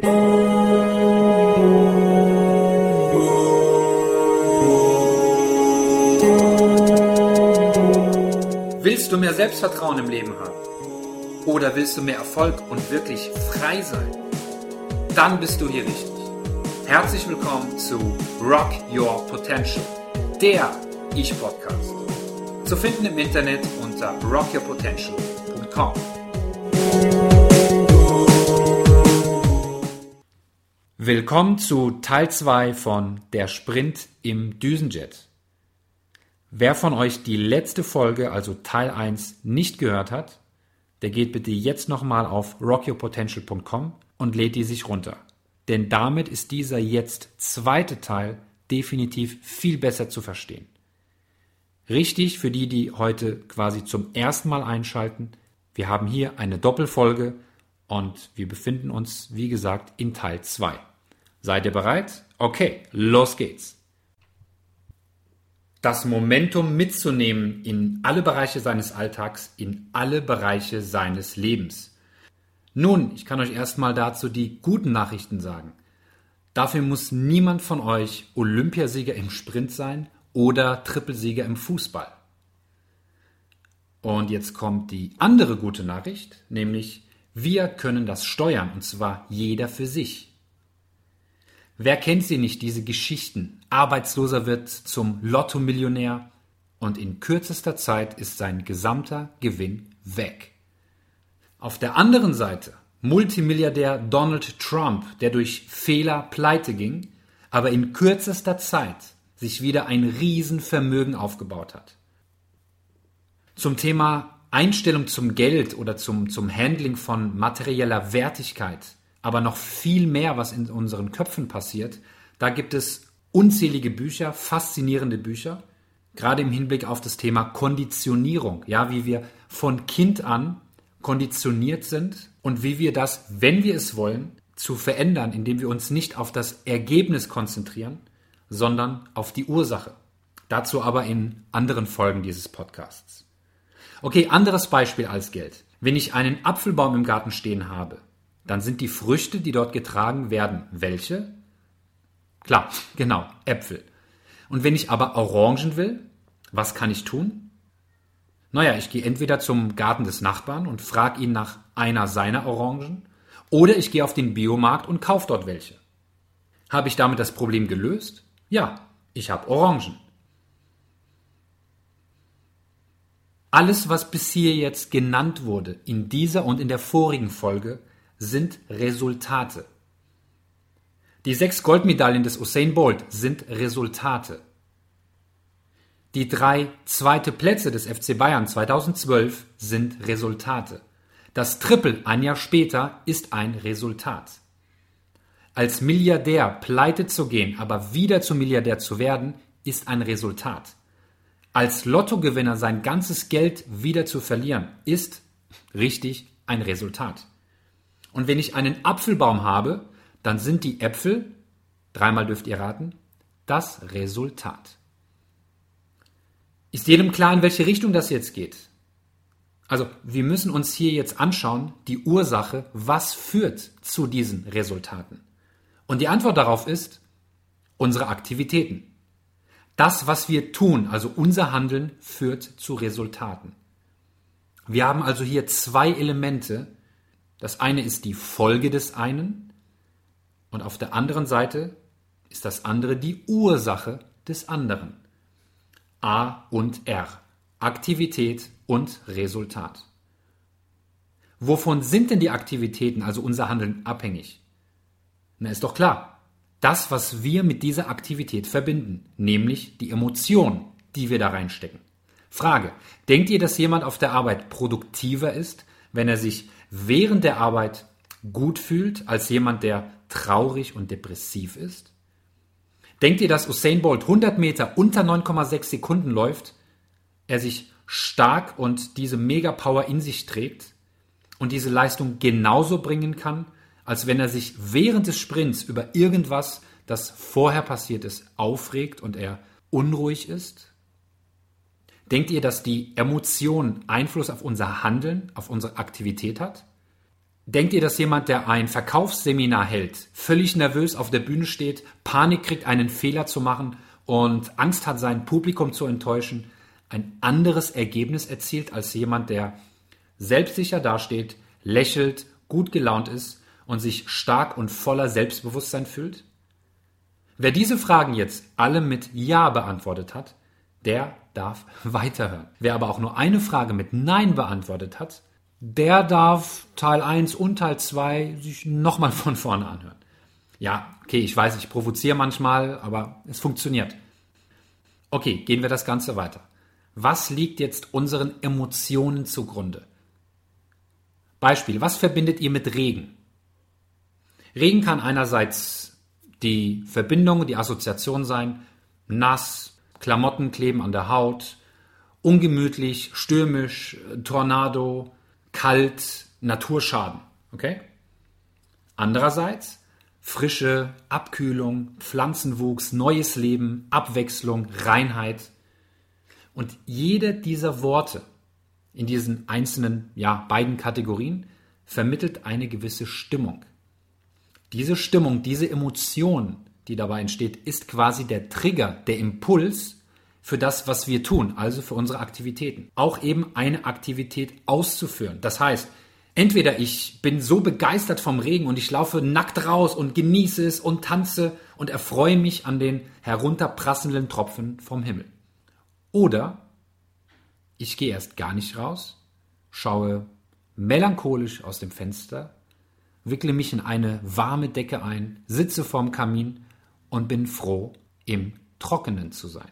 Willst du mehr Selbstvertrauen im Leben haben? Oder willst du mehr Erfolg und wirklich frei sein? Dann bist du hier richtig. Herzlich willkommen zu Rock Your Potential, der Ich-Podcast. Zu finden im Internet unter rockyourpotential.com. Willkommen zu Teil 2 von Der Sprint im Düsenjet. Wer von euch die letzte Folge, also Teil 1, nicht gehört hat, der geht bitte jetzt nochmal auf rockyourpotential.com und lädt die sich runter. Denn damit ist dieser jetzt zweite Teil definitiv viel besser zu verstehen. Richtig für die, die heute quasi zum ersten Mal einschalten, wir haben hier eine Doppelfolge und wir befinden uns, wie gesagt, in Teil 2. Seid ihr bereit? Okay, los geht's. Das Momentum mitzunehmen in alle Bereiche seines Alltags, in alle Bereiche seines Lebens. Nun, ich kann euch erstmal dazu die guten Nachrichten sagen. Dafür muss niemand von euch Olympiasieger im Sprint sein oder Trippelsieger im Fußball. Und jetzt kommt die andere gute Nachricht, nämlich wir können das steuern, und zwar jeder für sich. Wer kennt sie nicht, diese Geschichten? Arbeitsloser wird zum Lotto-Millionär und in kürzester Zeit ist sein gesamter Gewinn weg. Auf der anderen Seite Multimilliardär Donald Trump, der durch Fehler pleite ging, aber in kürzester Zeit sich wieder ein Riesenvermögen aufgebaut hat. Zum Thema Einstellung zum Geld oder zum, zum Handling von materieller Wertigkeit aber noch viel mehr, was in unseren Köpfen passiert. Da gibt es unzählige Bücher, faszinierende Bücher, gerade im Hinblick auf das Thema Konditionierung, ja, wie wir von Kind an konditioniert sind und wie wir das, wenn wir es wollen, zu verändern, indem wir uns nicht auf das Ergebnis konzentrieren, sondern auf die Ursache. Dazu aber in anderen Folgen dieses Podcasts. Okay, anderes Beispiel als Geld. Wenn ich einen Apfelbaum im Garten stehen habe, dann sind die Früchte, die dort getragen werden, welche? Klar, genau, Äpfel. Und wenn ich aber Orangen will, was kann ich tun? Naja, ich gehe entweder zum Garten des Nachbarn und frage ihn nach einer seiner Orangen, oder ich gehe auf den Biomarkt und kaufe dort welche. Habe ich damit das Problem gelöst? Ja, ich habe Orangen. Alles, was bis hier jetzt genannt wurde, in dieser und in der vorigen Folge, sind Resultate. Die sechs Goldmedaillen des Usain Bolt sind Resultate. Die drei zweite Plätze des FC Bayern 2012 sind Resultate. Das Triple ein Jahr später ist ein Resultat. Als Milliardär pleite zu gehen, aber wieder zum Milliardär zu werden, ist ein Resultat. Als Lottogewinner sein ganzes Geld wieder zu verlieren, ist richtig ein Resultat. Und wenn ich einen Apfelbaum habe, dann sind die Äpfel, dreimal dürft ihr raten, das Resultat. Ist jedem klar, in welche Richtung das jetzt geht? Also, wir müssen uns hier jetzt anschauen, die Ursache, was führt zu diesen Resultaten? Und die Antwort darauf ist unsere Aktivitäten. Das, was wir tun, also unser Handeln, führt zu Resultaten. Wir haben also hier zwei Elemente, das eine ist die Folge des einen und auf der anderen Seite ist das andere die Ursache des anderen. A und R. Aktivität und Resultat. Wovon sind denn die Aktivitäten, also unser Handeln, abhängig? Na, ist doch klar. Das, was wir mit dieser Aktivität verbinden, nämlich die Emotion, die wir da reinstecken. Frage. Denkt ihr, dass jemand auf der Arbeit produktiver ist, wenn er sich während der Arbeit gut fühlt als jemand, der traurig und depressiv ist? Denkt ihr, dass Usain Bolt 100 Meter unter 9,6 Sekunden läuft, er sich stark und diese Mega-Power in sich trägt und diese Leistung genauso bringen kann, als wenn er sich während des Sprints über irgendwas, das vorher passiert ist, aufregt und er unruhig ist? Denkt ihr, dass die Emotion Einfluss auf unser Handeln, auf unsere Aktivität hat? Denkt ihr, dass jemand, der ein Verkaufsseminar hält, völlig nervös auf der Bühne steht, Panik kriegt, einen Fehler zu machen und Angst hat, sein Publikum zu enttäuschen, ein anderes Ergebnis erzielt als jemand, der selbstsicher dasteht, lächelt, gut gelaunt ist und sich stark und voller Selbstbewusstsein fühlt? Wer diese Fragen jetzt alle mit Ja beantwortet hat, der darf weiterhören. Wer aber auch nur eine Frage mit Nein beantwortet hat, der darf Teil 1 und Teil 2 sich nochmal von vorne anhören. Ja, okay, ich weiß, ich provoziere manchmal, aber es funktioniert. Okay, gehen wir das Ganze weiter. Was liegt jetzt unseren Emotionen zugrunde? Beispiel, was verbindet ihr mit Regen? Regen kann einerseits die Verbindung, die Assoziation sein, nass, Klamotten kleben an der Haut, ungemütlich, stürmisch, Tornado, kalt, Naturschaden. Okay? Andererseits Frische, Abkühlung, Pflanzenwuchs, neues Leben, Abwechslung, Reinheit. Und jede dieser Worte in diesen einzelnen, ja, beiden Kategorien vermittelt eine gewisse Stimmung. Diese Stimmung, diese Emotion, die dabei entsteht, ist quasi der Trigger, der Impuls für das, was wir tun, also für unsere Aktivitäten. Auch eben eine Aktivität auszuführen. Das heißt, entweder ich bin so begeistert vom Regen und ich laufe nackt raus und genieße es und tanze und erfreue mich an den herunterprasselnden Tropfen vom Himmel. Oder ich gehe erst gar nicht raus, schaue melancholisch aus dem Fenster, wickle mich in eine warme Decke ein, sitze vorm Kamin und bin froh, im Trockenen zu sein.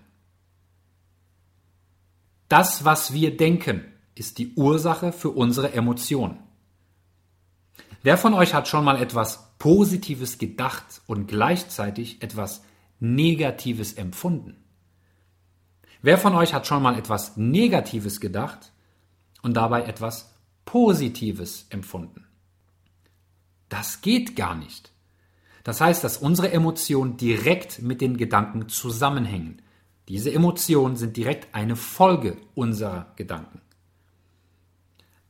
Das, was wir denken, ist die Ursache für unsere Emotionen. Wer von euch hat schon mal etwas Positives gedacht und gleichzeitig etwas Negatives empfunden? Wer von euch hat schon mal etwas Negatives gedacht und dabei etwas Positives empfunden? Das geht gar nicht. Das heißt, dass unsere Emotionen direkt mit den Gedanken zusammenhängen. Diese Emotionen sind direkt eine Folge unserer Gedanken.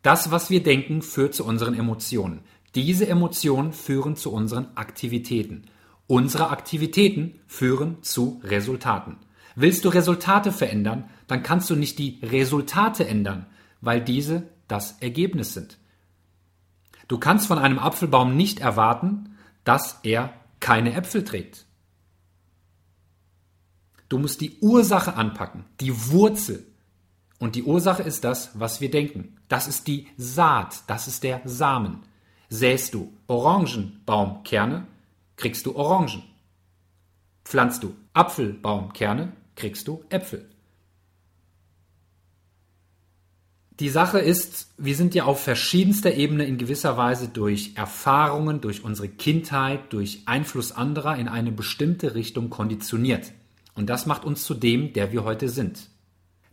Das, was wir denken, führt zu unseren Emotionen. Diese Emotionen führen zu unseren Aktivitäten. Unsere Aktivitäten führen zu Resultaten. Willst du Resultate verändern, dann kannst du nicht die Resultate ändern, weil diese das Ergebnis sind. Du kannst von einem Apfelbaum nicht erwarten, dass er keine Äpfel trägt. Du musst die Ursache anpacken, die Wurzel. Und die Ursache ist das, was wir denken. Das ist die Saat, das ist der Samen. Säst du Orangenbaumkerne, kriegst du Orangen. Pflanzt du Apfelbaumkerne, kriegst du Äpfel. Die Sache ist, wir sind ja auf verschiedenster Ebene in gewisser Weise durch Erfahrungen, durch unsere Kindheit, durch Einfluss anderer in eine bestimmte Richtung konditioniert. Und das macht uns zu dem, der wir heute sind.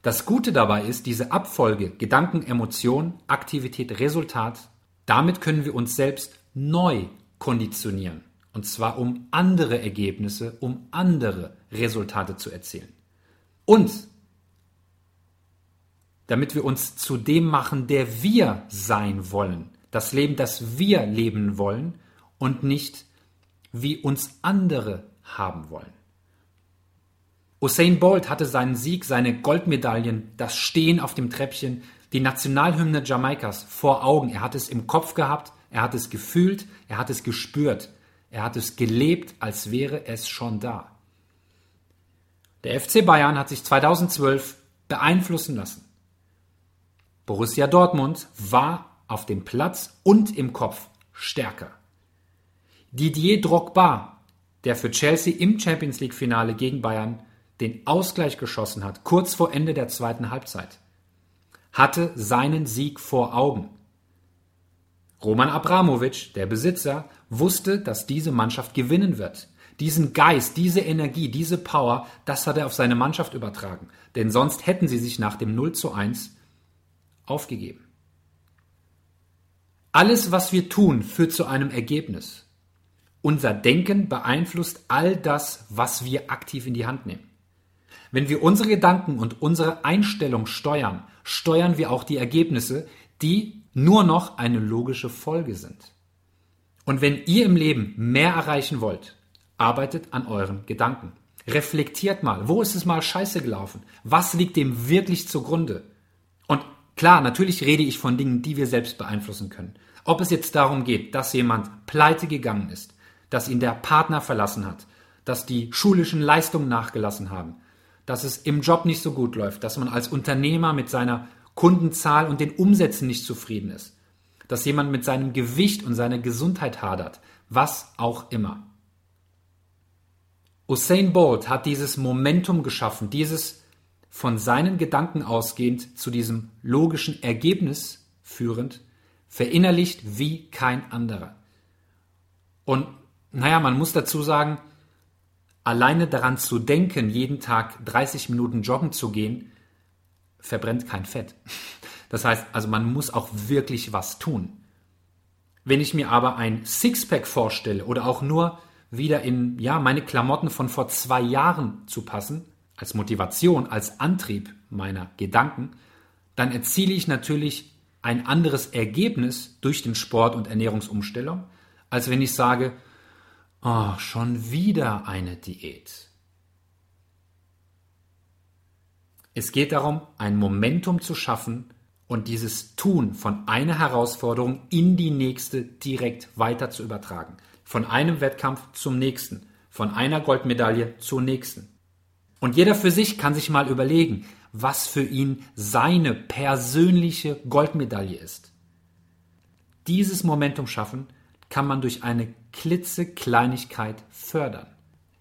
Das Gute dabei ist, diese Abfolge Gedanken, Emotion, Aktivität, Resultat, damit können wir uns selbst neu konditionieren. Und zwar um andere Ergebnisse, um andere Resultate zu erzielen. Und damit wir uns zu dem machen, der wir sein wollen. Das Leben, das wir leben wollen und nicht wie uns andere haben wollen. Usain Bolt hatte seinen Sieg, seine Goldmedaillen, das Stehen auf dem Treppchen, die Nationalhymne Jamaikas vor Augen. Er hat es im Kopf gehabt, er hat es gefühlt, er hat es gespürt, er hat es gelebt, als wäre es schon da. Der FC Bayern hat sich 2012 beeinflussen lassen. Borussia Dortmund war auf dem Platz und im Kopf stärker. Didier Drogba, der für Chelsea im Champions League Finale gegen Bayern den Ausgleich geschossen hat, kurz vor Ende der zweiten Halbzeit, hatte seinen Sieg vor Augen. Roman Abramowitsch, der Besitzer, wusste, dass diese Mannschaft gewinnen wird. Diesen Geist, diese Energie, diese Power, das hat er auf seine Mannschaft übertragen. Denn sonst hätten sie sich nach dem 0 zu 1 aufgegeben. Alles, was wir tun, führt zu einem Ergebnis. Unser Denken beeinflusst all das, was wir aktiv in die Hand nehmen. Wenn wir unsere Gedanken und unsere Einstellung steuern, steuern wir auch die Ergebnisse, die nur noch eine logische Folge sind. Und wenn ihr im Leben mehr erreichen wollt, arbeitet an euren Gedanken. Reflektiert mal, wo ist es mal scheiße gelaufen? Was liegt dem wirklich zugrunde? Und klar, natürlich rede ich von Dingen, die wir selbst beeinflussen können. Ob es jetzt darum geht, dass jemand pleite gegangen ist, dass ihn der Partner verlassen hat, dass die schulischen Leistungen nachgelassen haben, dass es im Job nicht so gut läuft, dass man als Unternehmer mit seiner Kundenzahl und den Umsätzen nicht zufrieden ist, dass jemand mit seinem Gewicht und seiner Gesundheit hadert, was auch immer. Usain Bolt hat dieses Momentum geschaffen, dieses von seinen Gedanken ausgehend zu diesem logischen Ergebnis führend, verinnerlicht wie kein anderer. Und naja, man muss dazu sagen, alleine daran zu denken, jeden Tag 30 Minuten joggen zu gehen, verbrennt kein Fett. Das heißt, also man muss auch wirklich was tun. Wenn ich mir aber ein Sixpack vorstelle oder auch nur wieder in ja, meine Klamotten von vor zwei Jahren zu passen, als Motivation, als Antrieb meiner Gedanken, dann erziele ich natürlich ein anderes Ergebnis durch den Sport und Ernährungsumstellung, als wenn ich sage, oh, schon wieder eine Diät. Es geht darum, ein Momentum zu schaffen und dieses Tun von einer Herausforderung in die nächste direkt weiter zu übertragen. Von einem Wettkampf zum nächsten, von einer Goldmedaille zur nächsten. Und jeder für sich kann sich mal überlegen, was für ihn seine persönliche Goldmedaille ist. Dieses Momentum schaffen kann man durch eine klitzekleinigkeit fördern.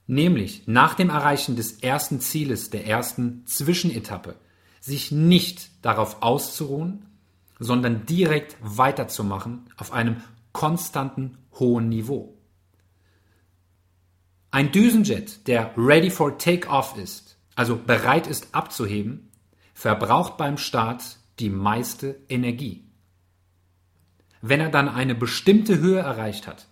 Nämlich nach dem Erreichen des ersten Zieles, der ersten Zwischenetappe, sich nicht darauf auszuruhen, sondern direkt weiterzumachen auf einem konstanten hohen Niveau. Ein Düsenjet, der ready for takeoff ist, also bereit ist abzuheben, verbraucht beim Start die meiste Energie. Wenn er dann eine bestimmte Höhe erreicht hat,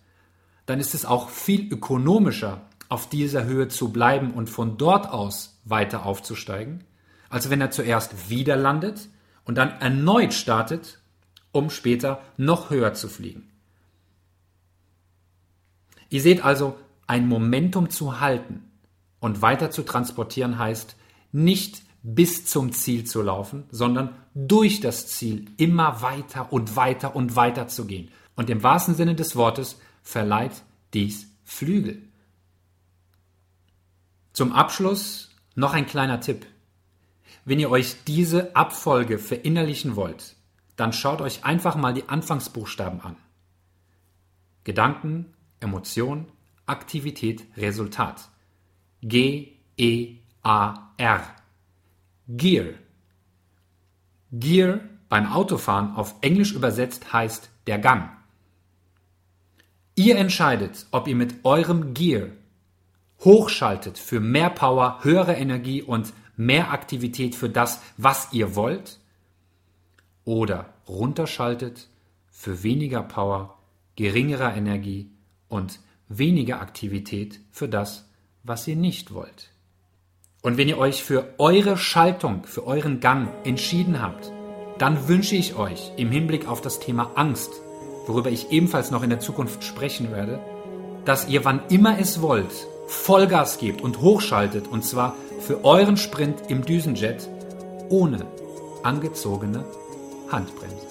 dann ist es auch viel ökonomischer, auf dieser Höhe zu bleiben und von dort aus weiter aufzusteigen, als wenn er zuerst wieder landet und dann erneut startet, um später noch höher zu fliegen. Ihr seht also, ein Momentum zu halten und weiter zu transportieren heißt, nicht bis zum Ziel zu laufen, sondern durch das Ziel immer weiter und weiter und weiter zu gehen. Und im wahrsten Sinne des Wortes verleiht dies Flügel. Zum Abschluss noch ein kleiner Tipp. Wenn ihr euch diese Abfolge verinnerlichen wollt, dann schaut euch einfach mal die Anfangsbuchstaben an. Gedanken, Emotion, Aktivität, Resultat. G, E, A, R. Gear. Gear beim Autofahren auf Englisch übersetzt heißt der Gang. Ihr entscheidet, ob ihr mit eurem Gear hochschaltet für mehr Power, höhere Energie und mehr Aktivität für das, was ihr wollt, oder runterschaltet für weniger Power, geringerer Energie und weniger Aktivität für das, was ihr nicht wollt. Und wenn ihr euch für eure Schaltung, für euren Gang entschieden habt, dann wünsche ich euch im Hinblick auf das Thema Angst, worüber ich ebenfalls noch in der Zukunft sprechen werde, dass ihr wann immer es wollt, Vollgas gebt und hochschaltet und zwar für euren Sprint im Düsenjet ohne angezogene Handbremse.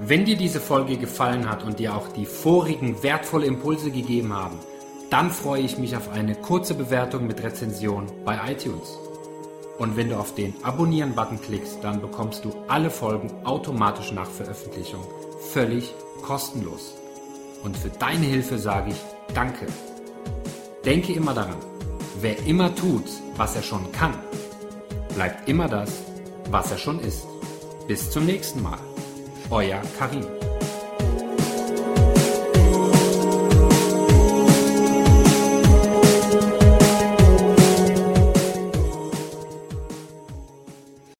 Wenn dir diese Folge gefallen hat und dir auch die vorigen wertvolle Impulse gegeben haben, dann freue ich mich auf eine kurze Bewertung mit Rezension bei iTunes. Und wenn du auf den Abonnieren-Button klickst, dann bekommst du alle Folgen automatisch nach Veröffentlichung völlig kostenlos. Und für deine Hilfe sage ich Danke. Denke immer daran, wer immer tut, was er schon kann, bleibt immer das, was er schon ist. Bis zum nächsten Mal. Euer Karim.